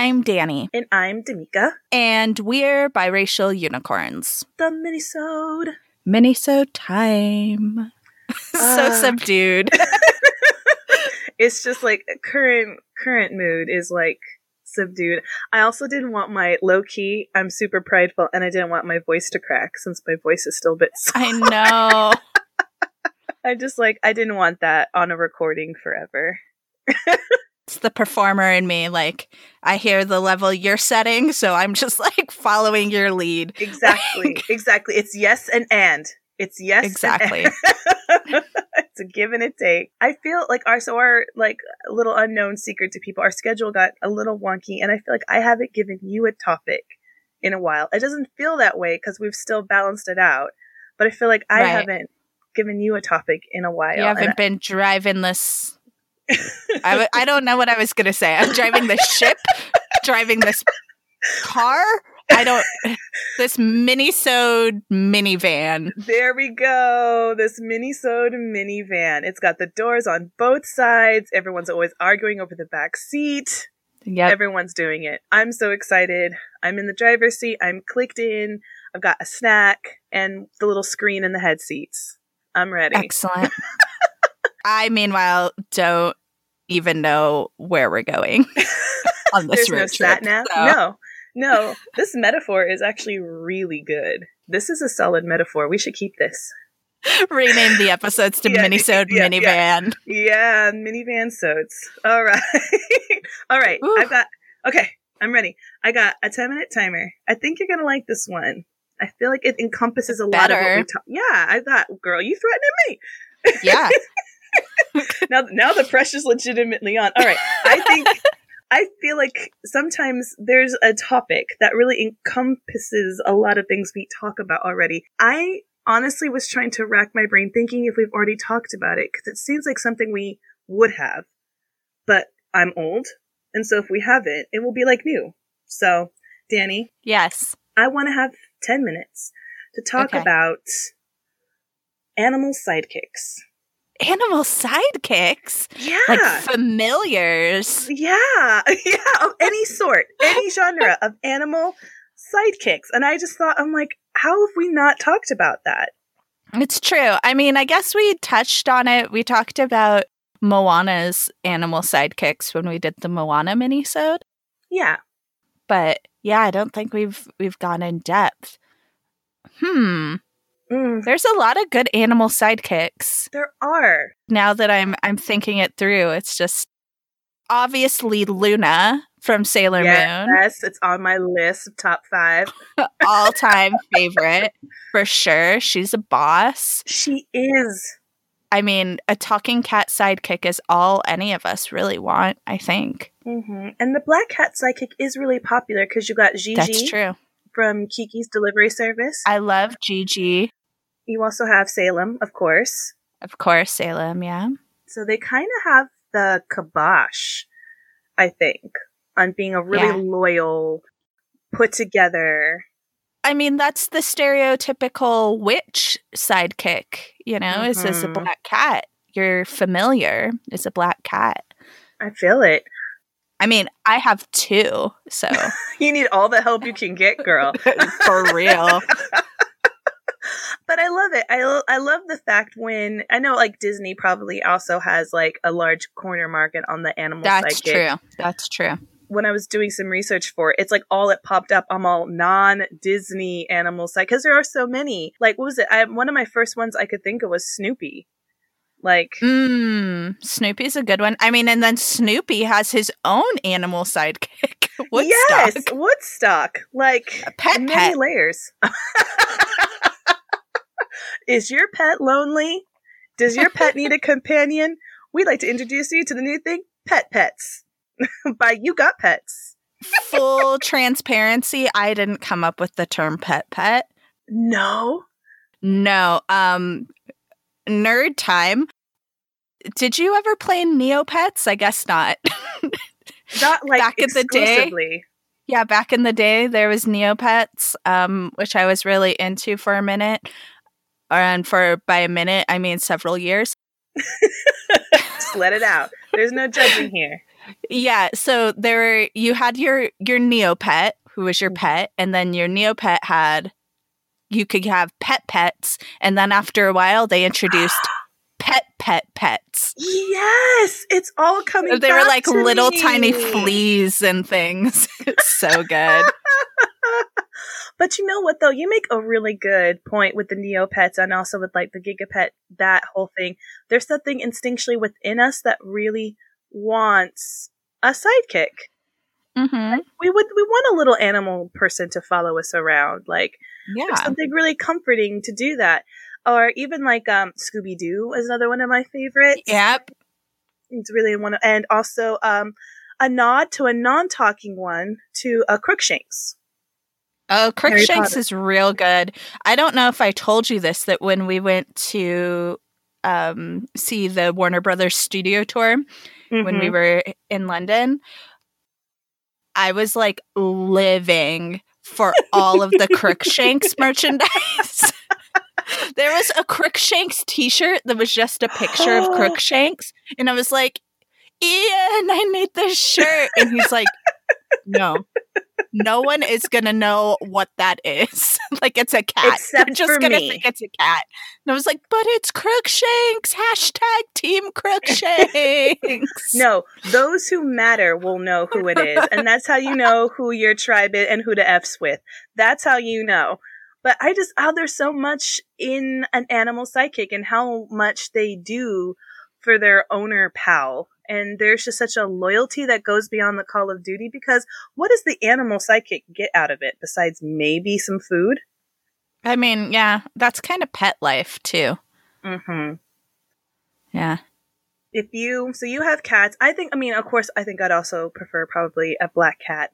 I'm Danny. And I'm Damika. And we're biracial unicorns. The minisode. Minisode time. so uh, subdued. it's just like current current mood is like subdued. I also didn't want my low key. I'm super prideful, and I didn't want my voice to crack since my voice is still a bit. Soft. I know. I just like I didn't want that on a recording forever. It's the performer in me. Like I hear the level you're setting, so I'm just like following your lead. Exactly. Like, exactly. It's yes and and. It's yes. Exactly. it's a give and a take. I feel like our so our like little unknown secret to people, our schedule got a little wonky, and I feel like I haven't given you a topic in a while. It doesn't feel that way because we've still balanced it out, but I feel like I right. haven't given you a topic in a while. You haven't been driving this. I w- I don't know what I was going to say. I'm driving the ship, driving this car. I don't. This mini-sode minivan. There we go. This mini-sode minivan. It's got the doors on both sides. Everyone's always arguing over the back seat. Yeah. Everyone's doing it. I'm so excited. I'm in the driver's seat. I'm clicked in. I've got a snack and the little screen in the head seats. I'm ready. Excellent. I, meanwhile, don't even know where we're going on this There's road no trip. Sat? So. No, no. This metaphor is actually really good. This is a solid metaphor. We should keep this. Rename the episodes to yeah, Minisode yeah, Minivan. Yeah, yeah minivan sodes. All right. All right. Ooh. I've got okay, I'm ready. I got a 10 minute timer. I think you're gonna like this one. I feel like it encompasses a Better. lot of what we talk. Yeah, I thought, girl, you threatening me. Yeah. now, now the pressure's legitimately on. All right, I think I feel like sometimes there's a topic that really encompasses a lot of things we talk about already. I honestly was trying to rack my brain thinking if we've already talked about it because it seems like something we would have, but I'm old, and so if we haven't, it will be like new. So, Danny. Yes. I want to have 10 minutes to talk okay. about animal sidekicks. Animal sidekicks? Yeah. Like familiars. Yeah. Yeah. Of any sort, any genre of animal sidekicks. And I just thought, I'm like, how have we not talked about that? It's true. I mean, I guess we touched on it. We talked about Moana's animal sidekicks when we did the Moana minisode. Yeah. But yeah, I don't think we've we've gone in depth. Hmm. Mm. There's a lot of good animal sidekicks. There are. Now that I'm I'm thinking it through, it's just obviously Luna from Sailor yes, Moon. Yes, it's on my list of top five. All time favorite for sure. She's a boss. She is. I mean, a talking cat sidekick is all any of us really want, I think. Mm-hmm. And the black cat sidekick is really popular because you got Jiji. That's true. From Kiki's Delivery Service. I love Jiji. You also have Salem, of course. Of course, Salem, yeah. So they kind of have the kibosh, I think, on being a really yeah. loyal, put together I mean, that's the stereotypical witch sidekick, you know, mm-hmm. is this a mm-hmm. black cat? You're familiar is a black cat. I feel it. I mean, I have two, so you need all the help you can get, girl. For real. but I love it. I, I love the fact when I know like Disney probably also has like a large corner market on the animal. Side. That's sidekick. true. That's true when I was doing some research for it, it's like all it popped up. I'm all non Disney animal side because there are so many. Like, what was it? I, one of my first ones I could think of was Snoopy. Like, mm, Snoopy's a good one. I mean, and then Snoopy has his own animal sidekick. Woodstock. Yes, Woodstock. Like, a pet many pet. layers. Is your pet lonely? Does your pet need a companion? We'd like to introduce you to the new thing, Pet Pets. by You Got Pets. Full transparency, I didn't come up with the term pet pet. No. No. Um nerd time. Did you ever play Neopets? I guess not. not like back in the day. Yeah, back in the day there was Neopets, um, which I was really into for a minute. And for by a minute I mean several years. Just let it out. There's no judging here. Yeah, so there you had your your Neopet, who was your mm-hmm. pet, and then your Neopet had you could have pet pets, and then after a while they introduced pet pet pets. Yes, it's all coming. They were like little me. tiny fleas and things. it's so good. but you know what though? You make a really good point with the Neopets and also with like the Gigapet, that whole thing. There's something instinctually within us that really wants a sidekick. hmm We would we want a little animal person to follow us around. Like Yeah. there's something really comforting to do that. Or even like um Scooby Doo is another one of my favorites. Yep. It's really one of, and also um a nod to a non-talking one to a Crookshanks. Oh, Crookshanks is real good. I don't know if I told you this that when we went to um, see the Warner Brothers studio tour when we Mhm. were in London, I was like living for all of the Crookshanks merchandise. there was a Crookshanks t-shirt that was just a picture of Crookshanks, and I was like, "Ian, I need this shirt," and he's like, "No." No one is gonna know what that is. like it's a cat. Except They're just gonna me. think it's a cat. And I was like, but it's Crookshanks. Hashtag Team Crookshanks. No, those who matter will know who it is. And that's how you know who your tribe is and who to F's with. That's how you know. But I just, oh, there's so much in an animal sidekick and how much they do for their owner pal. And there's just such a loyalty that goes beyond the call of duty because what does the animal sidekick get out of it besides maybe some food? I mean, yeah, that's kind of pet life too. Mm-hmm. Yeah. if you so you have cats i think i mean of course i think i'd also prefer probably a black cat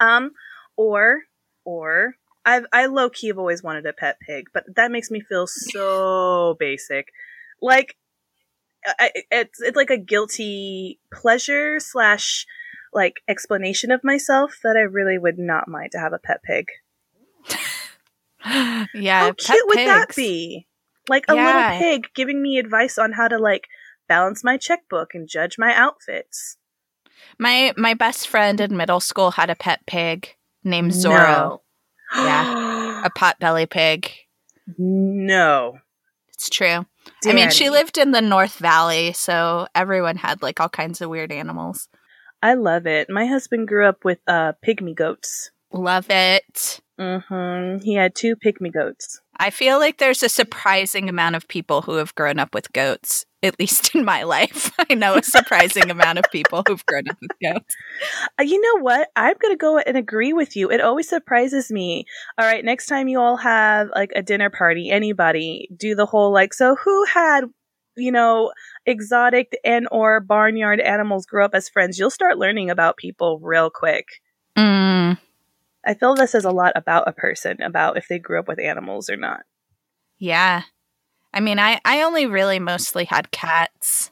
um or or i've i low-key have always wanted a pet pig but that makes me feel so basic like I, it's it's like a guilty pleasure slash like explanation of myself that i really would not mind to have a pet pig yeah. how pet cute would that be like a Yeah. little pig giving me advice on how to like balance my checkbook and judge my outfits My my best friend in middle school had a pet pig named Zorro, Yeah. a potbelly pig. no. It's true. I mean, she lived in the North Valley, so everyone had like all kinds of weird animals. I love it. My husband grew up with uh pygmy goats. Love it. hmm He had two pygmy goats. I feel like there's a surprising amount of people who have grown up with goats, at least in my life. I know a surprising amount of people who've grown up with goats. Uh, you know what? I'm gonna go and agree with you. It always surprises me. All right, next time you all have like a dinner party, anybody do the whole like, so who had, you know, exotic and or barnyard animals grow up as friends? You'll start learning about people real quick. Mm, I feel this is a lot about a person, about if they grew up with animals or not. yeah. I mean, I, I only really mostly had cats,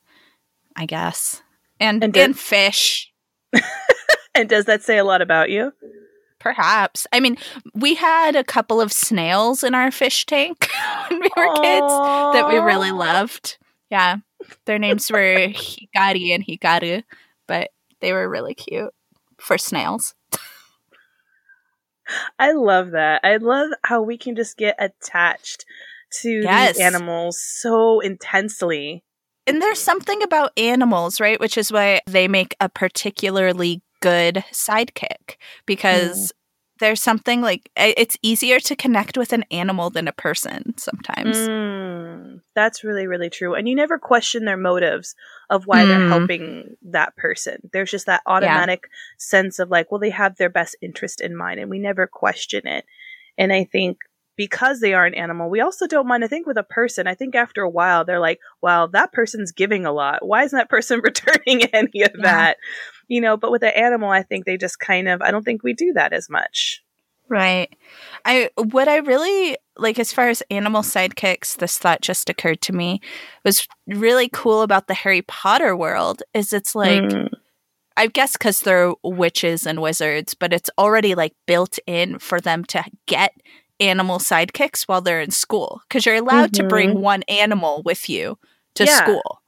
I guess, and, And and, fish, And does that say a lot about you? perhaps. I mean, we had a couple of snails in our fish tank when we were kids that we really loved. Yeah. Their names were Hikari and Hikaru, but they were really cute for snails. I love that. I love how we can just get attached to Yes. these animals so intensely. And there's something about animals, right? Which is why they make a particularly good sidekick because there's something like it's easier to connect with an animal than a person sometimes. Mm, that's really, really true. And you never question their motives of why they're Mm. helping that person. There's just that automatic sense of like, well, they have their best interest in mind, and we never question it. And I think because they are an animal, we also don't mind. I think with a person, I think after a while, they're like, well, that person's giving a lot. Why isn't that person returning any of Yeah. that? You know, but with an animal, I think they just kind of, I don't think we do that as much. Right. I what I really like as far as animal sidekicks, this thought just occurred to me was really cool about the Harry Potter world is it's like Mm. I guess cuz they're witches and wizards, but it's already like built in for them to get animal sidekicks while they're in school cuz you're allowed to bring one animal with you to Yeah. school.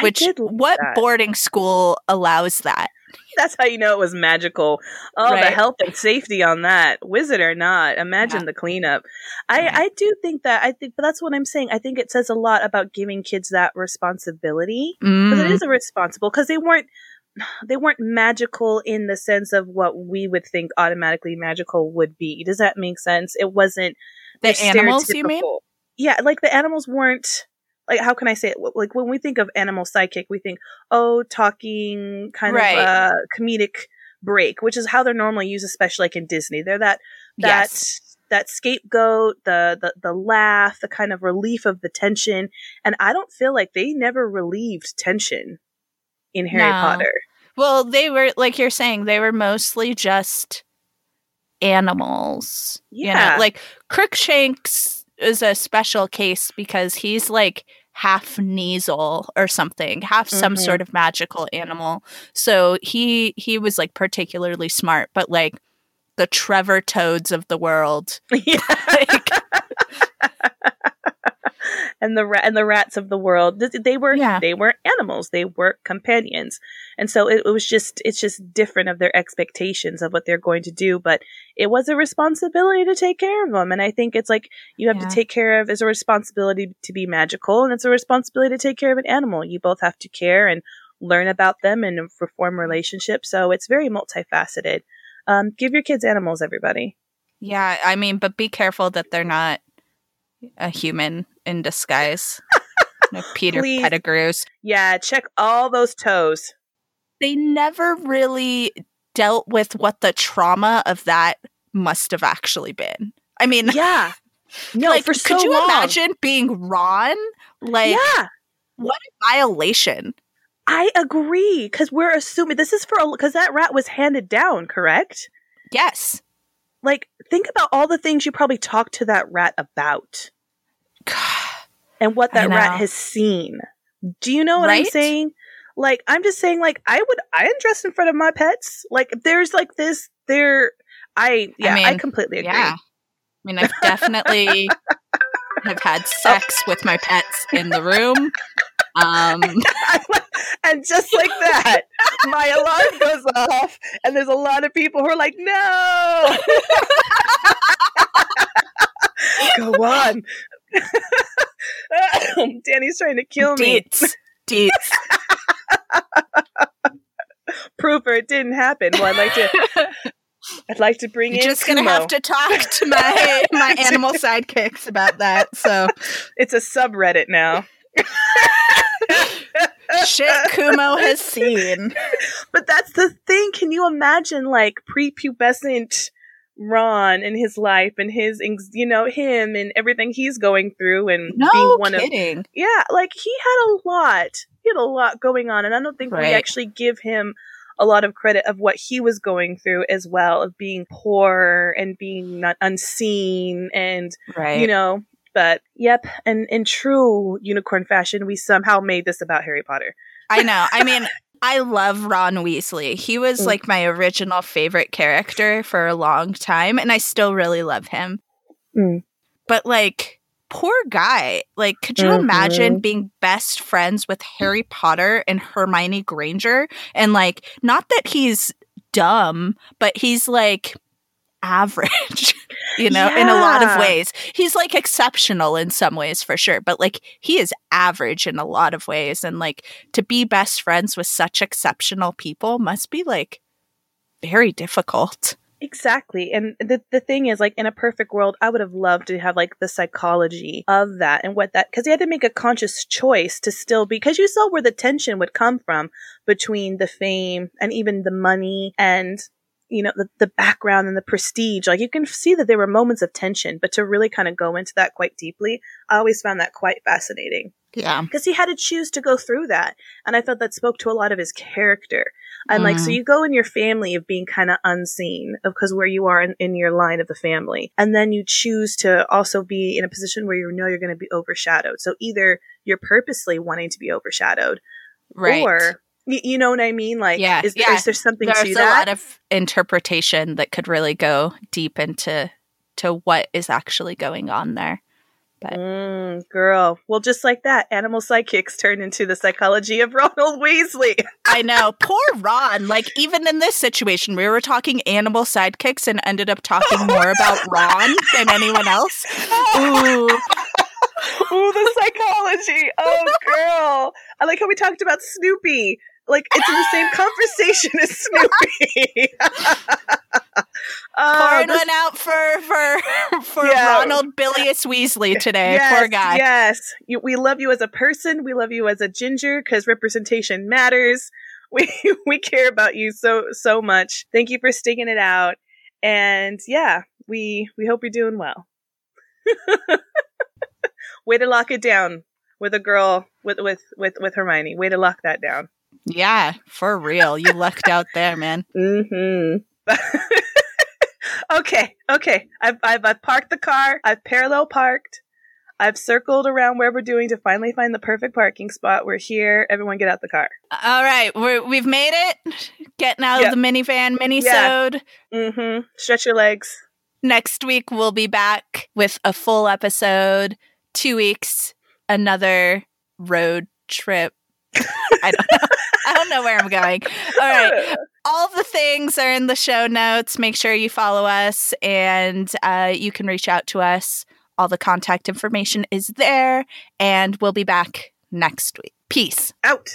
Which what that. boarding school allows that? That's how you know it was magical. Oh, the health and safety on that, wizard or not. Imagine Yeah. the cleanup. I Yeah. I do think that I think, but that's what I'm saying. I think it says a lot about giving kids that responsibility because it Mm, is a responsible because they weren't they weren't magical in the sense of what we would think automatically magical would be. Does that make sense? It wasn't the animals, you mean? Yeah, like the animals weren't like how can I say it? Like when we think of animal sidekick, we think oh, talking kind Right. of uh, comedic break, which is how they're normally used, especially like in Disney. They're that that Yes. that scapegoat, the, the the laugh, the kind of relief of the tension. And I don't feel like they never relieved tension in Harry No. Potter. Well, they were like you're saying, they were mostly just animals. You Yeah. know, like Crookshanks is a special case because he's like half Kneazle or something, half some Mhm. sort of magical animal. So he he was like particularly smart, but like the Trevor Toads of the world. yeah. Like, and the ra- and the rats of the world. They were Yeah. they were animals. They were companions. And so it, it was just it's just different of their expectations of what they're going to do but it was a responsibility to take care of them and i think it's like you have Yeah. to take care of it's a responsibility to be magical and it's a responsibility to take care of an animal. You both have to care and learn about them and form relationships. So it's very multifaceted. Um, give your kids animals everybody. Yeah, I mean, but be careful that they're not a human in disguise. no Peter Please. Pettigrews. yeah check all those toes they never really dealt with what the trauma of that must have actually been. I mean, yeah no like, for could you long. imagine being Ron? Like, yeah what a violation. I agree because we're assuming this is for because that rat was handed down, correct? Yes. Like, think about all the things you probably talked to that rat about and what that rat has seen. Do you know what I'm saying? Like, I'm just saying, like, I would, I undress in front of my pets. Like, if there's like this, there, I, yeah, I, mean, completely agree. Yeah. I mean, I've definitely have had sex with my pets in the room. Um, and just like that, my alarm goes off, and there's a lot of people who are like, "No, go on." Danny's trying to kill me. deets. Deets. Proof or it didn't happen. Well, I'd like to. I'd like to bring You're in. just gonna have to talk to my my animal sidekicks about that. So It's a subreddit now. shit Kumo has seen. But that's the thing. Can you imagine like prepubescent Ron and his life and his, you know, him and everything he's going through and being No one of, yeah, like he had a lot. He had a lot going on, and I don't think we actually give him a lot of credit of what he was going through as well, of being poor and being not unseen and right. you know. But yep, and in true unicorn fashion, we somehow made this about Harry Potter. I know. I mean, I love Ron Weasley. He was Mm. like my original favorite character for a long time, and I still really love him. Mm. But like, poor guy. Like, could you Mhm. imagine being best friends with Harry Potter and Hermione Granger? And like, not that he's dumb, but he's like average, you know, in a lot of ways. He's like exceptional in some ways for sure, but like he is average in a lot of ways. And like to be best friends with such exceptional people must be like very difficult. Exactly. And the the thing is like in a perfect world I would have loved to have like the psychology of that and what that cuz he had to make a conscious choice to still be cuz you saw where the tension would come from between the fame and even the money and you know the, the background and the prestige like you can see that there were moments of tension but to really kind of go into that quite deeply i always found that quite fascinating Yeah. because he had to choose to go through that and i thought that spoke to a lot of his character and like so Mm. you go in your family of being kind of unseen because where you are in, in your line of the family and then you choose to also be in a position where you know you're going to be overshadowed so either you're purposely wanting to be overshadowed Right. or y- you know what i mean like Yeah, is, there, yeah. is there something There's to a lot of interpretation that could really go deep into to what is actually going on there. But Mm, girl. Well, just like that, animal sidekicks turn into the psychology of Ronald Weasley. I know, poor Ron. Like even in this situation, we were talking animal sidekicks and ended up talking more about Ron than anyone else. Ooh, Ooh, the psychology. Oh, girl. I like how we talked about Snoopy. Like, it's in the same conversation as Snoopy. Uh, pouring this- one out for for for Yeah. Ronald Bilius Weasley today. yes, Poor guy. Yes. You, we love you as a person. We love you as a ginger because representation matters. We, we care about you so, so much. Thank you for sticking it out. And yeah, we, we hope you're doing well. Way to lock it down with a girl with, with, with, with Hermione. Way to lock that down. Yeah, for real. You lucked out there, man. Mm-hmm. okay, okay. I've, I've I've parked the car. I've parallel parked. I've circled around where we're doing to finally find the perfect parking spot. We're here. Everyone, get out the car. All right, we're, we've made it. Getting out Yep. of the minivan, minisode. Mm-hmm. Stretch your legs. Next week we'll be back with a full episode. Two weeks, another road trip. I don't know. I don't know where I'm going. All right. All the things are in the show notes. Make sure you follow us and uh, you can reach out to us. All the contact information is there, and we'll be back next week. Peace. Out.